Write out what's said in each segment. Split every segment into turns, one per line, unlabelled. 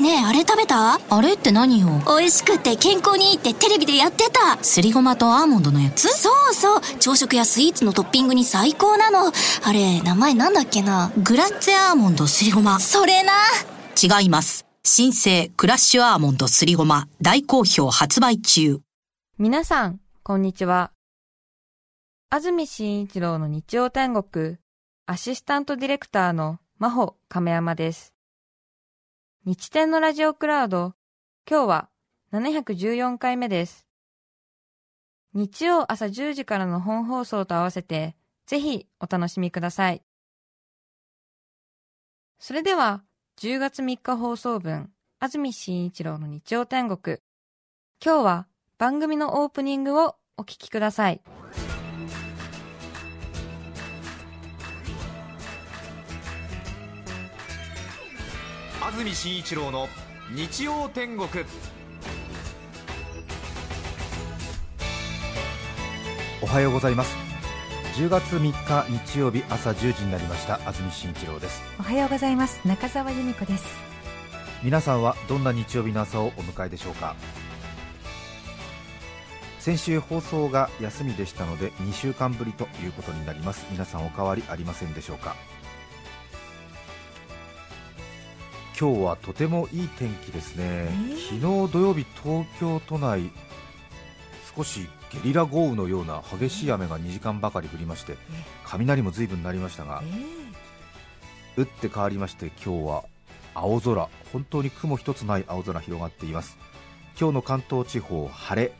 ねえあれ食べた？
あれって何よ？
美味しくて健康にいいってテレビでやってた。
すりごまとアーモンドのやつ？
そうそう。朝食やスイーツのトッピングに最高なの。あれ名前なんだっけな？
グラッツェアーモンドすりごま。
それな。
違います。新生クラッシュアーモンドすりごま。大好評発売中。
皆さんこんにちは。安住紳一郎の日曜天国。アシスタントディレクターの真帆亀山です日天のラジオクラウド、今日は714回目です。日曜朝10時からの本放送と合わせて、ぜひお楽しみください。それでは、10月3日放送分、安住紳一郎の日曜天国。今日は番組のオープニングをお聞きください。
安住紳一郎の日曜天国。
おはようございます。10月3日日曜日朝10時になりました。安住紳一郎です。
おはようございます。中澤由美子です。
皆さんはどんな日曜日の朝をお迎えでしょうか？先週放送が休みでしたので2週間ぶりということになります。皆さんお変わりありませんでしょうか？今日はとてもいい天気ですね、えー、昨日土曜日、東京都内少しゲリラ豪雨のような激しい雨が2時間ばかり降りまして雷も随分なりましたが、打って変わりまして今日は青空、本当に雲一つない青空広がっています。今日の関東地方晴れ。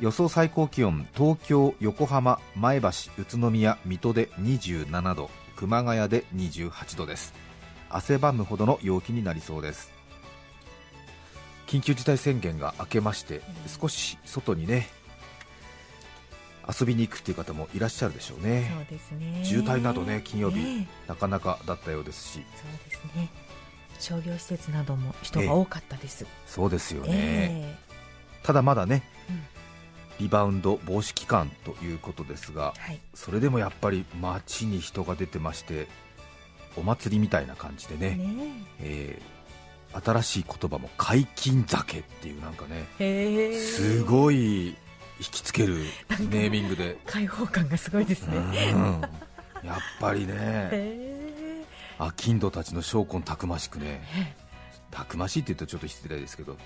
予想最高気温東京、横浜、前橋、宇都宮、水戸で27度熊谷で28度です汗ばむほどの陽気になりそうです。緊急事態宣言が明けまして少し外にね遊びに行くっていう方もいらっしゃるでしょうね。
そうですね。
渋滞などね金曜日、ね、なかなかだったようですし。そう
ですね。商業施設なども人が多かったです、え
そうですよね、えー、ただまだね、うん、リバウンド防止期間ということですが、はい、それでもやっぱり街に人が出てましてお祭りみたいな感じでね、ね。えー、新しい言葉も解禁酒っていうなんかねすごい引きつけるネーミングで。
開放感がすごいですね、
うん、やっぱりね。あ金土たちの証拠たくましくね。たくましいって言うとちょっと失礼ですけど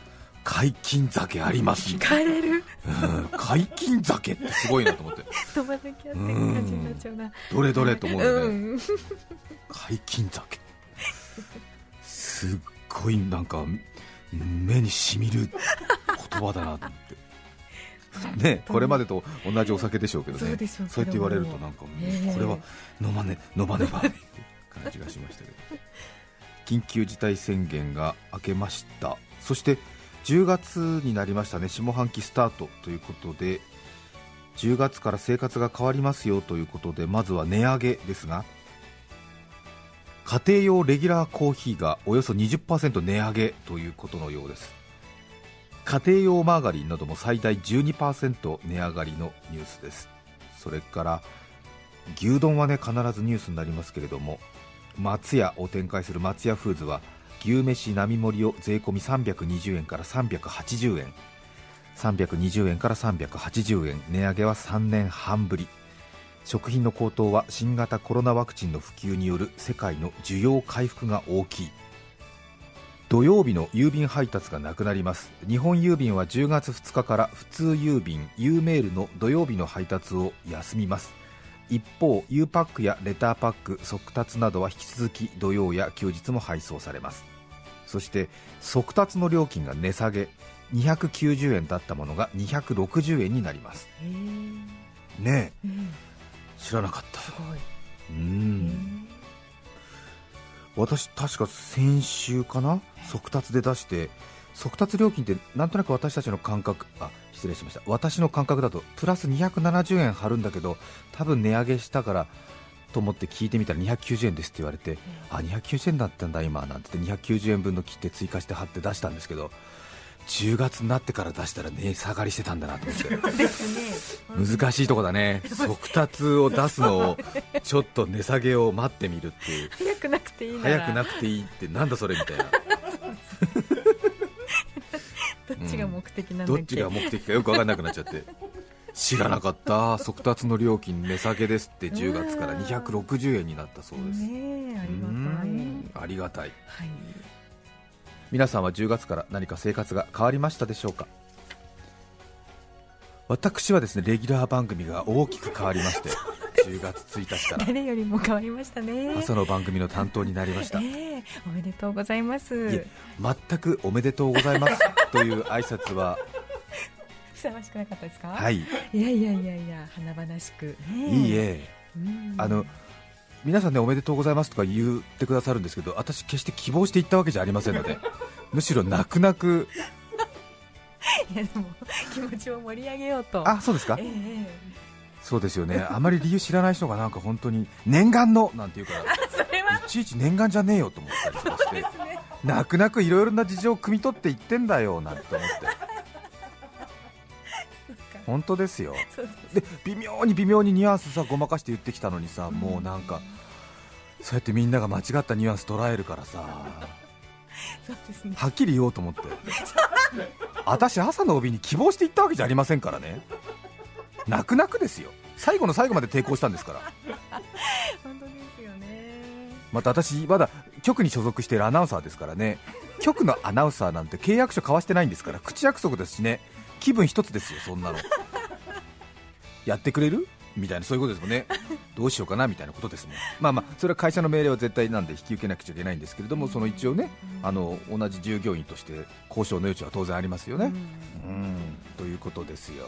解禁酒あります
聞かれる、
うん、解禁酒ってすごいなと思って。
飲まなきゃって感じになっちゃうな。
どれどれと思うよね、うん、解禁酒。すっごいなんか目にしみる言葉だなと思って。ね、これまでと同じお酒でしょうけどね。そうやって言われるとなんか、これは飲まね飲まねばって感じがしましたけど。緊急事態宣言が明けました。そして10月になりましたね。下半期スタートということで10月から生活が変わりますよということでまずは値上げですが家庭用レギュラーコーヒーがおよそ20%値上げということのようです。家庭用マーガリンなども最大12%値上がりのニュースです。それから牛丼はね必ずニュースになりますけれども松屋を展開する松屋フーズは牛めし並盛を税込み320円から380円。320円から380円。値上げは3年半ぶり。食品の高騰は新型コロナワクチンの普及による世界の需要回復が大きい。土曜日の郵便配達がなくなります。日本郵便は10月2日から普通郵便 U メールの土曜日の配達を休みます。一方 U パックやレターパック速達などは引き続き土曜や休日も配送されます。そして速達の料金が値下げ290円だったものが260円になります。ねえ、知らなかった。うん。私確か先週かな？速達で出して速達料金ってなんとなく私たちの感覚あ失礼しました。私の感覚だとプラス270円貼るんだけど多分値上げしたからと思って聞いてみたら290円ですって言われて、あ290円だったんだ今なんて290円分の切って追加して貼って出したんですけど10月になってから出したら値下がりしてたんだなと思って、ね、難しいとこだね、速達を出すのをちょっと値下げを待ってみるっていう、
早くなくていい
早くなくていいってなんだそれみたいな。
どっちが目的なんだっけ、
どっちが目的かよく分かんなくなっちゃって。知らなかった。速達の料金値下げですって10月から260円になったそうです。
ねえありがたい。
うんありがたい。
はい。
皆さんは10月から何か生活が変わりましたでしょうか？私はですねレギュラー番組が大きく変わりまして 10月1日から。
誰よりも変わりましたね。
朝の番組の担当になりました。い
ええおめでとうございます。
え全くおめでとうございますという挨拶は。
ふさわしくなかったですか？
はい。
いやいやいやいや華々しく、ね
いいえ。
うん。
あの皆さんねおめでとうございますとか言ってくださるんですけど私決して希望して言ったわけじゃありませんので むしろ泣く泣く。
いやでも気持ちを盛り上げようと。
あそうですか？
えええ
そうですよね。あまり理由知らない人がなんか本当に念願のなんて言うから。
い
ちいち念願じゃねえよと思ったりとかして泣く泣くいろいろな事情を汲み取って言ってんだよなんて思って。本当ですよ。で微妙に微妙にニュアンスさごまかして言ってきたのにさもうなんかそうやってみんなが間違ったニュアンス捉えるからさ。
ね。
はっきり言おうと思って。私朝の帯に希望して言ったわけじゃありませんからね。泣く泣くですよ。最後の最後まで抵抗したんですからまた私まだ局に所属しているアナウンサーですからね。局のアナウンサーなんて契約書交わしてないんですから口約束ですしね。気分一つですよそんなの。やってくれる？みたいなそういうことですもんね。どうしようかなみたいなことですもん。まあまあそれは会社の命令は絶対なんで引き受けなくちゃいけないんですけれどもその一応ねあの同じ従業員として交渉の余地は当然ありますよね。うん。ということですよ。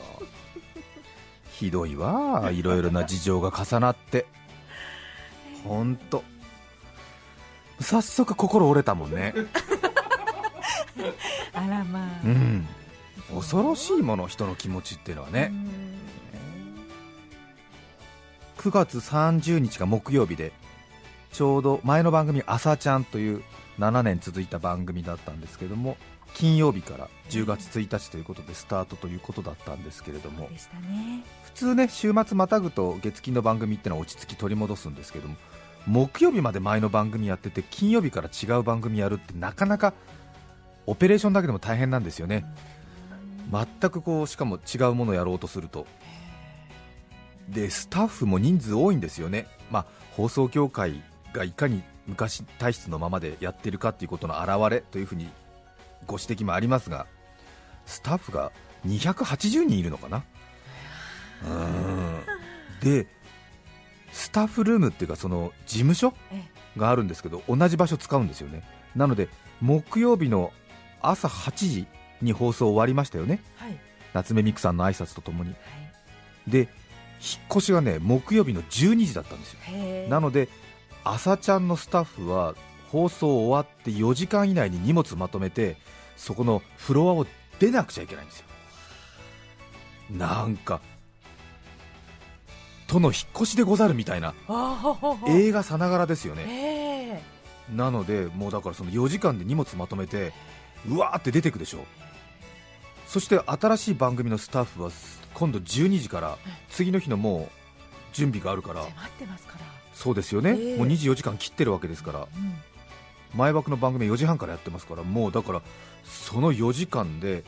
ひどいわいろいろな事情が重なって。本当早速心折れたもんね。
あらまあ、
うん。恐ろしいもの人の気持ちっていうのはね。9月30日が木曜日でちょうど前の番組「朝ちゃん」という7年続いた番組だったんですけども金曜日から10月1日ということでスタートということだったんですけれども。普通ね週末またぐと月金の番組ってのは落ち着き取り戻すんですけども木曜日まで前の番組やってて金曜日から違う番組やるってなかなかオペレーションだけでも大変なんですよね。全くこうしかも違うものをやろうとすると。でスタッフも人数多いんですよね、まあ、放送協会がいかに昔体質のままでやってるかっていうことの表れというふうにご指摘もありますがスタッフが280人いるのかな。うん。でスタッフルームっていうかその事務所
え
があるんですけど同じ場所使うんですよね。なので木曜日の朝8時に放送終わりましたよね。
はい。
夏目美久さんの挨拶とともに。
はい。
で引っ越しがね木曜日の12時だったんですよ。なので朝ちゃんのスタッフは放送終わって4時間以内に荷物まとめてそこのフロアを出なくちゃいけないんですよ。なんかとの引っ越しでござるみたいな映画さながらですよね。
ええ。
なのでもうだからその4時間で荷物まとめてうわーって出てくでしょそして新しい番組のスタッフは今度12時から次の日のもう準備があるから。そうですよね、
ええ。
もう24時間切ってるわけですから。
うん。
前枠の番組は4時半からやってますからもうだからその4時間で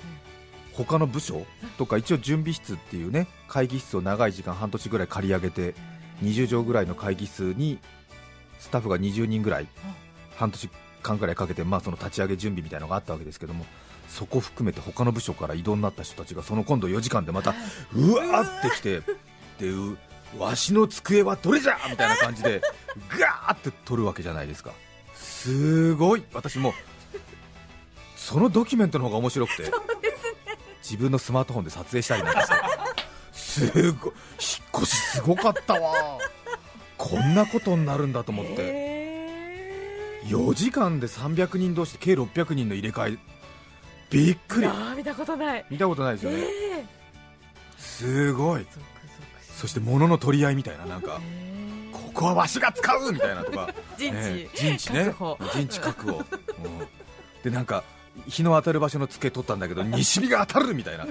他の部署？とか一応準備室っていうね会議室を長い時間半年ぐらい借り上げて20畳ぐらいの会議室にスタッフが20人ぐらい半年間ぐらいかけてまあその立ち上げ準備みたいなのがあったわけですけどもそこ含めて他の部署から異動になった人たちがその今度4時間でまたうわーってきてでうわしの机はどれじゃ？みたいな感じでガーって取るわけじゃないですか。すごい。私もそのドキュメントの方が面白くて 自分のスマートフォンで撮影したりなんかして。すごい引っ越しすごかったわ。こんなことになるんだと思って。
え
4時間で300人同士で計600人の入れ替え。びっくり。
見たことない。
見たことないですよね。
ええ
すごい。そして物の取り合いみたいななんか。
へー。
ここはわしが使うみたいなとか。
陣地、
ね陣地ね。陣地確保、うん。でなんか日の当たる場所の机取ったんだけど 西日が当たるみたいな。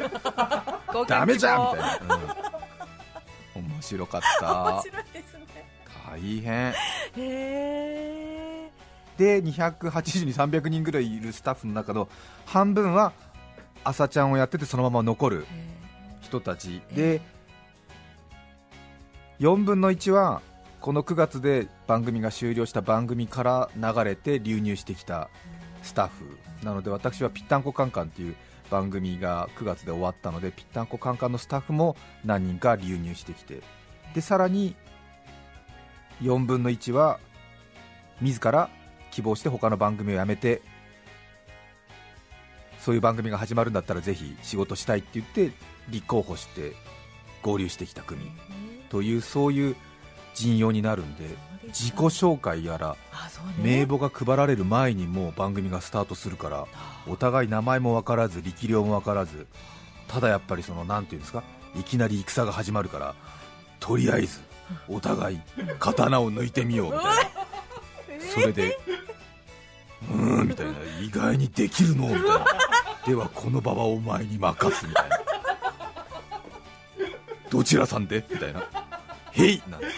ダメじゃんみたいな、うん。面白かった。
面白いですね。
大変。
へえ
で280に300人ぐらいいるスタッフの中の半分は朝ちゃんをやっててそのまま残る人たち。で4分の1はこの9月で番組が終了した番組から流れて流入してきたスタッフなので私は「ぴったんこカンカン」っていう番組が9月で終わったのでぴったんこカンカンのスタッフも何人か流入してきてでさらに4分の1は自ら希望して他の番組を辞めてそういう番組が始まるんだったらぜひ仕事したいって言って立候補して合流してきた組というそういう陣容になるんで自己紹介やら名
ね。
簿が配られる前にもう番組がスタートするからお互い名前も分からず力量も分からずただやっぱりそのなんていうんですかいきなり戦が始まるからとりあえずお互い刀を抜いてみようみたいな。それでうーんみたいな。意外にできるのみたいな。ではこの場はお前に任すみたいな。どちらさんでみたいな。へいなんてうん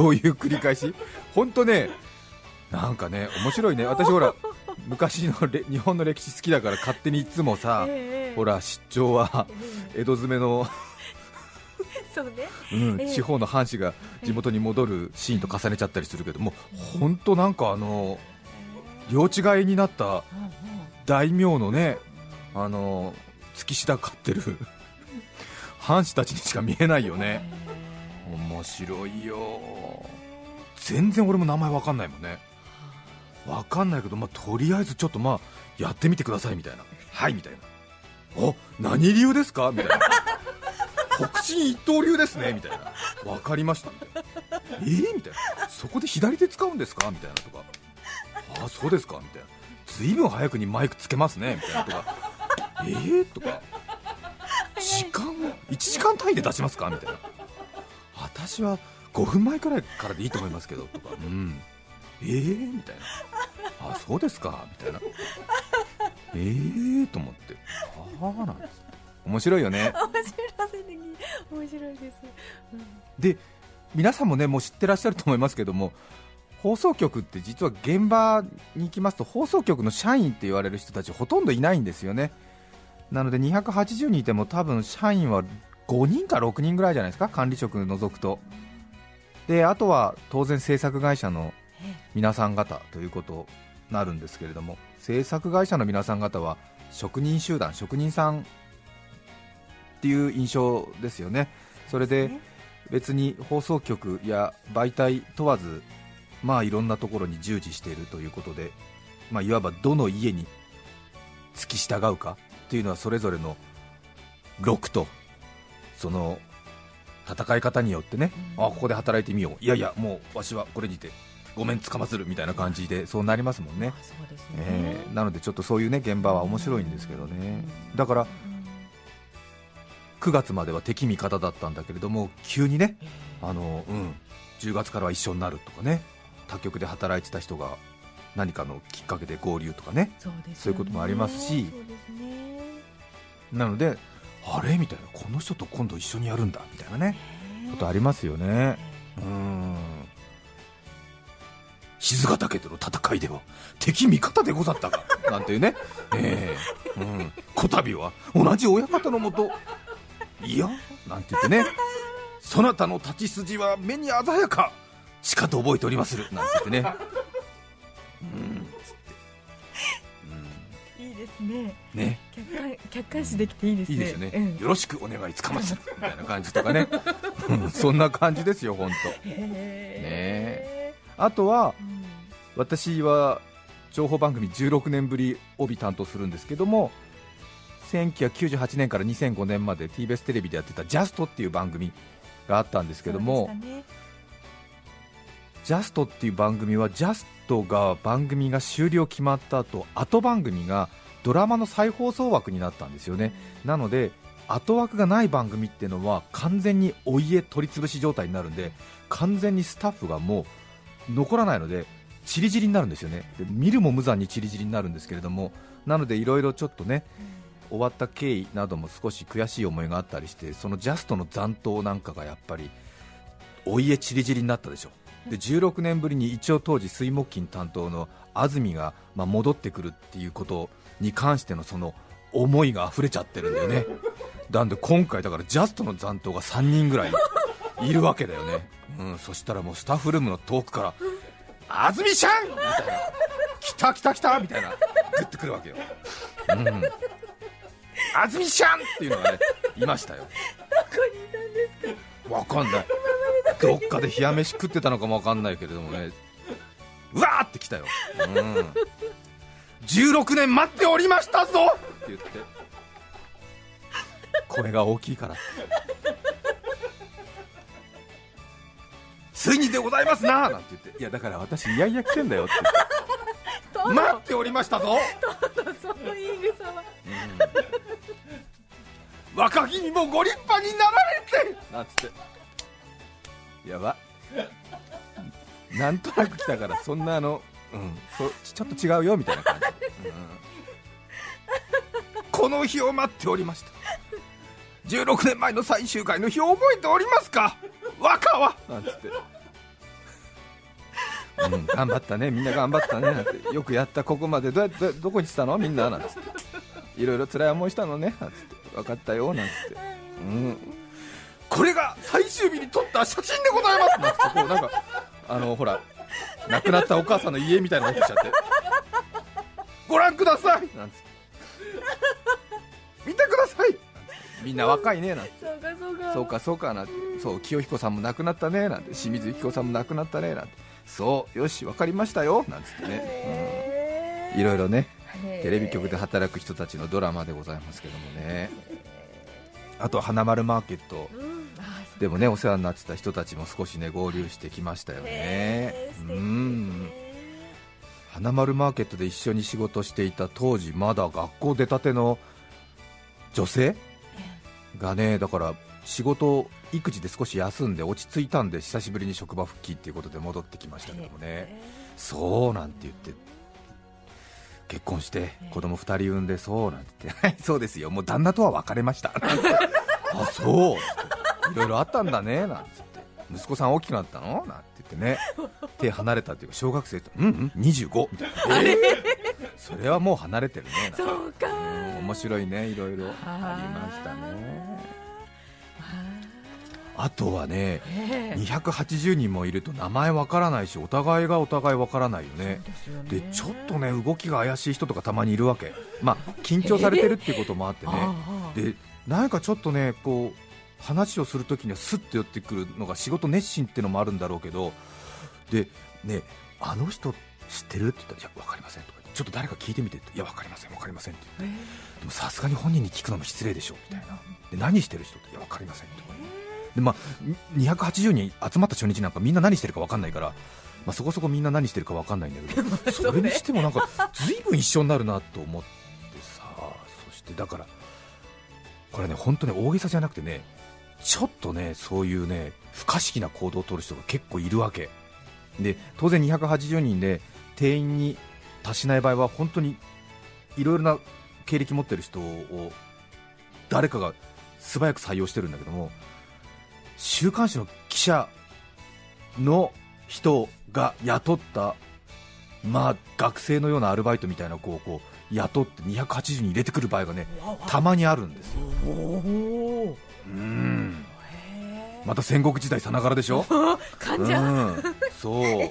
そういう繰り返し？本当ねなんかね面白いね。私ほら昔のれ日本の歴史好きだから勝手にいつもさ、
ええ
ほら出張は江戸詰めの、
そうね。
うん
ええ。
地方の藩士が地元に戻るシーンと重ねちゃったりするけども本当なんかあの領地外になった大名のねあの月下飼ってる 藩士たちにしか見えないよね面白いよ。全然俺も名前わかんないもんね。わかんないけど、まあ、とりあえずちょっとまあやってみてくださいみたいな。はいみたいな。お何流ですか？みたいな。北進一刀流ですね？みたいな。わかりました。みたいなえー、みたいな。そこで左手使うんですか？みたいなとか。あそうですか？みたいな。ずいぶん早くにマイクつけますね？みたいなとか。えー、とか。時間を1時間単位で出しますか？みたいな。私は5分前くらいからでいいと思いますけどとか うん。えー、みたいな。あそうですかみたいな。えーと思って。ああなんです面白いよね。
面白いです、うん。
で皆さんもねもう知ってらっしゃると思いますけども放送局って実は現場に行きますと放送局の社員って言われる人たちほとんどいないんですよね。なので280人いても多分社員は5人か6人ぐらいじゃないですか管理職除くと。であとは当然制作会社の皆さん方ということになるんですけれども制作会社の皆さん方は職人集団職人さんっていう印象ですよね。それで別に放送局や媒体問わずまあいろんなところに従事しているということで、まあ、いわばどの家に付き従うかというのはそれぞれの6とその戦い方によってね、あここで働いてみよう。いやいやもうわしはこれにてごめんつかまつるみたいな感じでそうなりますもんね。
あそうですね、
えーなのでちょっとそういうね現場は面白いんですけどね。だから9月までは敵味方だったんだけれども急にねあの、うん、10月からは一緒になるとかね他局で働いてた人が何かのきっかけで合流とかね
そうね。
いうこともありますし。
すね。
なのであれ？みたいな。この人と今度一緒にやるんだ。みたいなね。ことありますよね。うん。静ヶ岳での戦いでは敵味方でござったか。なんていうね、ええ。うん、こたびは同じ親方のもと。いやなんて言ってね。そなたの立ち筋は目に鮮やか。しかと覚えておりまする。なんて言ってね
ですね。
うんね。
客観客観視できていいですね。
いいですよね、
うん。
よろしくお願いつかまつるみたいな感じとかね。うんそんな感じですよ本当。
へ
あとは
ーうん。
私は情報番組16年ぶり帯担当するんですけども1998年から2005年まで TBS テレビでやってた「ジャストっていう番組があったんですけども、ジャストっていう番組はジャストが番組が終了決まった後後番組がドラマの再放送枠になったんですよね。なので後枠がない番組っていうのは完全にお家取り潰し状態になるんで完全にスタッフがもう残らないのでチリチリになるんですよね。で見るも無残にチリチリになるんですけれどもなのでいろいろちょっとね終わった経緯なども少し悔しい思いがあったりしてそのジャストの残党なんかがやっぱりお家チリチリになったでしょで16年ぶりに一応当時水木金担当の安住が、まあ、戻ってくるっていうことに関してのその思いが溢れちゃってるんだよね。なんで今回だからジャストの残党が3人ぐらいいるわけだよね、うん、そしたらもうスタッフルームの遠くから「安住ちゃん!」みたいな「来た来た来た!」みたいな。グッてくるわけよ、うん、安住ちゃん!っていうのがねいましたよ。わかんない。どっかで冷や飯食ってたのかもわかんないけれどもね。うわーって来たよ、うん、16年待っておりましたぞ。って言って。声が大きいから。ついにでございますな。なんて言って。いやだから私いやいや来てんだよって。言って待っておりましたぞ。
その言い草は
若君にもご立派になられて。なんつって。やば。なんとなく来たからそんなあのうん。そちょっと違うよみたいな感じ、うん。この日を待っておりました。16年前の最終回の日を覚えておりますか？若は。なんつって。うん、頑張ったね、みんな頑張ったね。なんて、よくやった、ここまで。どうやってどこにしたの、みんな。なんつって、いろいろ辛い思いしたのね。なんつって、分かったよ。なんつって、うん、これが最終日に撮った写真でございます。なんつって、こうなんか、あのほら、亡くなったお母さんの家みたいなの持ってきちゃって、ご覧ください。なんつって、見てください。みんな若いね。なんて。
そうかそうか。
そうかそうかなって。そう清彦さんも亡くなったね。なんて。清水由紀子さんも亡くなったね。なんて。そう。よし分かりましたよ。なんつってね、うん、いろいろね。テレビ局で働く人たちのドラマでございますけどもね。あと花丸マーケットでもねお世話になってた人たちも少しね合流してきましたよね。うん。花丸マーケットで一緒に仕事していた当時まだ学校出たての女性がねだから仕事育児で少し休んで落ち着いたんで久しぶりに職場復帰っていうことで戻ってきましたけどもね。そうなんて言って結婚して子供2人産んでそうなんて言って。はいそうですよ。もう旦那とは別れました。あそういろいろあったんだね なんつって。息子さん大きくなったの？なんて言ってね。手離れたっていうか小学生とうんうん25みたいな。えそれはもう離れてるね。
そうか。
うん面白いねいろいろ。ありましたね。あとはね
ええ。
280人もいると名前わからないしお互いがお互いわからないよね。
でね。
でちょっとね動きが怪しい人とかたまにいるわけ。まあ緊張されてるっていうこともあってね。
ああ
でなんかちょっとねこう話をするときにはスッと寄ってくるのが仕事熱心っていうのもあるんだろうけどでねあの人知ってるって言ったらいやわかりませんとかちょっと誰か聞いてみてっていやわかりませんわかりませんって言ってでもさすがに本人に聞くのも失礼でしょみたいな。で何してる人っていやわかりませんとかでまあ280人集まった初日なんかみんな何してるかわかんないから、まあ、そこそこみんな何してるかわかんないんだけど それにしてもなんかずいぶん一緒になるなと思ってさそしてだからこれね本当に大げさじゃなくてねちょっとねそういうね不可思議な行動を取る人が結構いるわけ。で当然280人で定員に達しない場合は本当にいろいろな経歴持ってる人を誰かが素早く採用してるんだけども週刊誌の記者の人が雇ったまあ学生のようなアルバイトみたいな子をこう雇って280人入れてくる場合がねたまにあるんですよ。うんまた戦国時代さながらでしょ？
患者
うん、そう。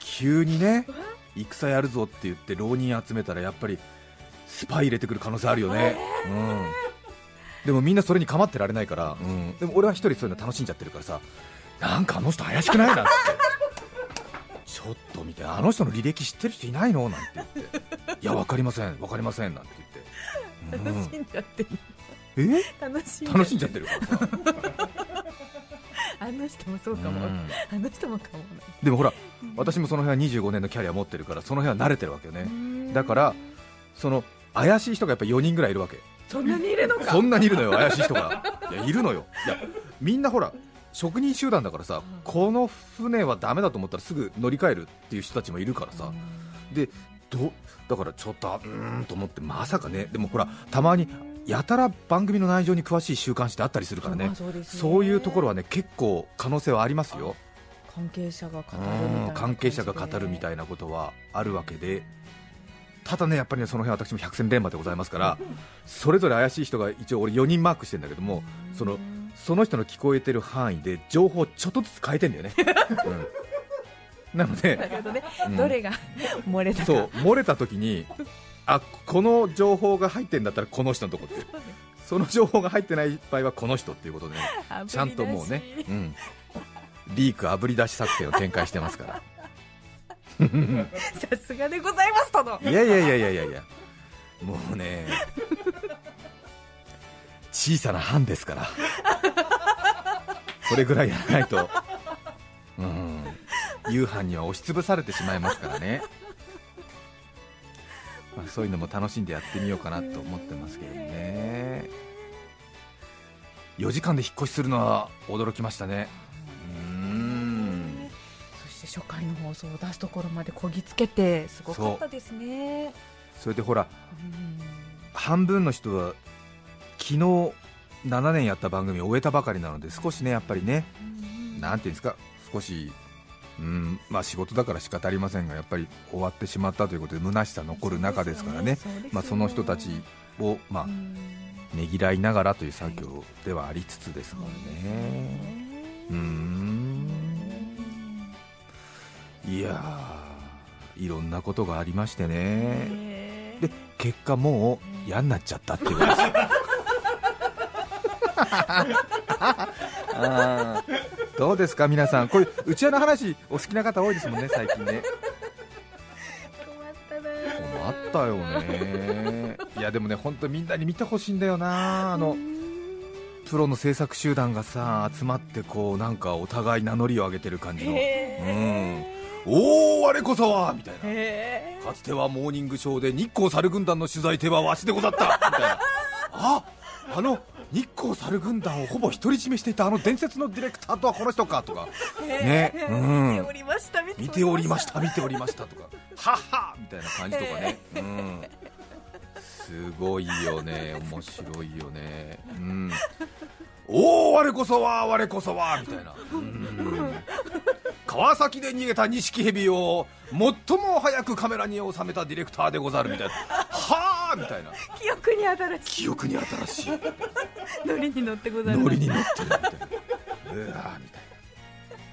急にね戦やるぞって言って浪人集めたらやっぱりスパイ入れてくる可能性あるよね、うん、でもみんなそれに構ってられないから、うん、でも俺は一人そういうの楽しんじゃってるからさなんかあの人怪しくないなんて。ちょっと見てあの人の履歴知ってる人いないのなんて言って。いや分かりません分かりませんなんて言って、
楽しんじゃってる。
うん、え？
楽しん
楽しんじゃってるからさ、
あの人もそうかも、
うん。
あの人もかも
でもほら私もその辺は25年のキャリア持ってるからその辺は慣れてるわけよね。だからその怪しい人がやっぱ4人ぐらいいるわけ。
そんなにいるのか。
そんなにいるのよ怪しい人が。いやいるのよ。いやみんなほら職人集団だからさこの船はダメだと思ったらすぐ乗り換えるっていう人たちもいるからさ。でどだからちょっとうーんと思ってまさかね。でもほらたまにやたら番組の内容に詳しい週刊誌ってあったりするからね。
まあそうね。
そういうところはね結構可能性はありますよ。
関係者が語るみたいな
うん関係者が語るみた
い
いなことはあるわけで。ただねやっぱりねその辺私も百戦錬磨でございますから それぞれ怪しい人が一応俺4人マークしてるんだけどもそのその人の聞こえてる範囲で情報をちょっとずつ変えてんだよね、うん、なの
な
で
ね、
うん。
どれが漏れたか。
そう漏れた時にあこの情報が入ってんだったらこの人のとこってその情報が入ってない場合はこの人っていうことで、ね、ちゃんともうね、うん、リークあぶり出し作戦を展開してますから。
さすがでございますとの
いやいやいやいやいやいや。もうね小さな班ですから。それぐらいやらないと。うん。夕飯には押しつぶされてしまいますからね、まあ、そういうのも楽しんでやってみようかなと思ってますけどね。4時間で引っ越しするのは驚きましたね。うーん。
そして初回の放送を出すところまでこぎつけてすごかったですね。
それでほら
うん。
半分の人は昨日7年やった番組を終えたばかりなので少しねやっぱりねなんていうんですか少しうんまあ仕事だから仕方ありませんがやっぱり終わってしまったということで虚しさ残る中ですからね。まあその人たちをまあ
うん。
ねぎらいながらという作業ではありつつですもんね。うーん。いやーいろんなことがありましてね。で結果もう嫌になっちゃったっていうことですどうですか皆さん。こういううちわの話お好きな方多いですもんね最近ね。困ったよね。いやでもね本当みんなに見てほしいんだよなあのプロの制作集団がさ集まってこうなんかお互い名乗りを上げてる感じの。うん。おお我こそはみたいな。かつてはモーニングショーで日光猿軍団の取材手はわしでござったみたいな。ああの日光猿軍団をほぼ独り占めしていたあの伝説のディレクターとはこの人かとか。ね。うん。
見ておりました
見ておりました。見ておりましたとか。はっはみたいな感じとかね、うん、すごいよね。面白いよね。うん。おお我こそは我こそはみたいな。うん。川崎で逃げた錦蛇を最も早くカメラに収めたディレクターでござるみたいな。はあみたいな。
記憶に新し
記憶に新しい。
い ノリに乗ってございます。
ノリに乗ってるみたいな。うわーみたいな。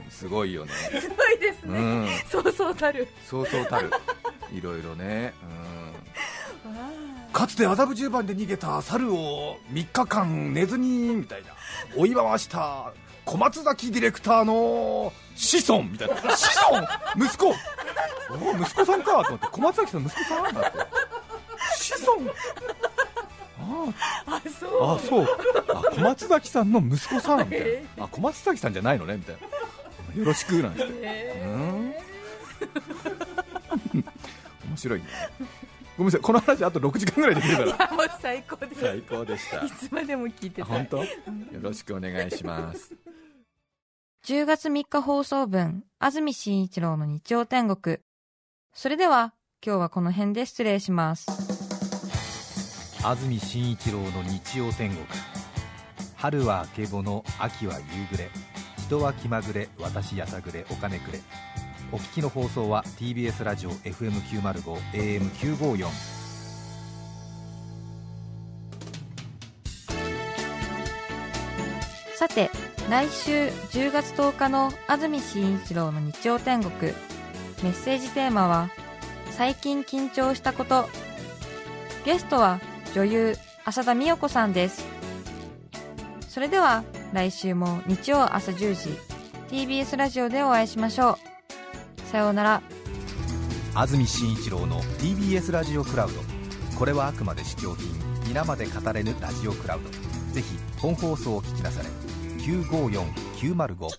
すごいよね。
すごいですね、
うん。
そうそうたる。
そうそうたる。いろいろね、うん、かつて麻布十番で逃げた猿を3日間寝ずにみたいな。追い回した小松崎ディレクターの子孫みたいな。子孫？息子？お息子さんかと思って。小松崎さんの息子さん？だって子孫あ
あそう。
ああそう。あ小松崎さんの息子さん。みたいなあ小松崎さんじゃないのねみたいな。よろしくなんですって。うん。面白いね。ごめんなさい。この話あと6時間ぐらいできるから。
もう最高です。
最高でした。
いつまでも聞いてた
本当？よろしくお願いします。
10月3日放送分、安住紳一郎の日曜天国。それでは、今日はこの辺で失礼します。
安住紳一郎の日曜天国春はあけぼの秋は夕暮れ人は気まぐれ私やさぐれお金くれお聞きの放送は TBS ラジオ FM905 AM954
さて、来週10月10日の安住紳一郎の日曜天国。メッセージテーマは、最近緊張したこと。ゲストは女優、浅田美代子さんです。それでは、来週も日曜朝10時、TBS ラジオでお会いしましょう。さようなら。
安住紳一郎の TBS ラジオクラウドこれはあくまで試供品皆まで語れぬラジオクラウドぜひ本放送を聞きなされ954905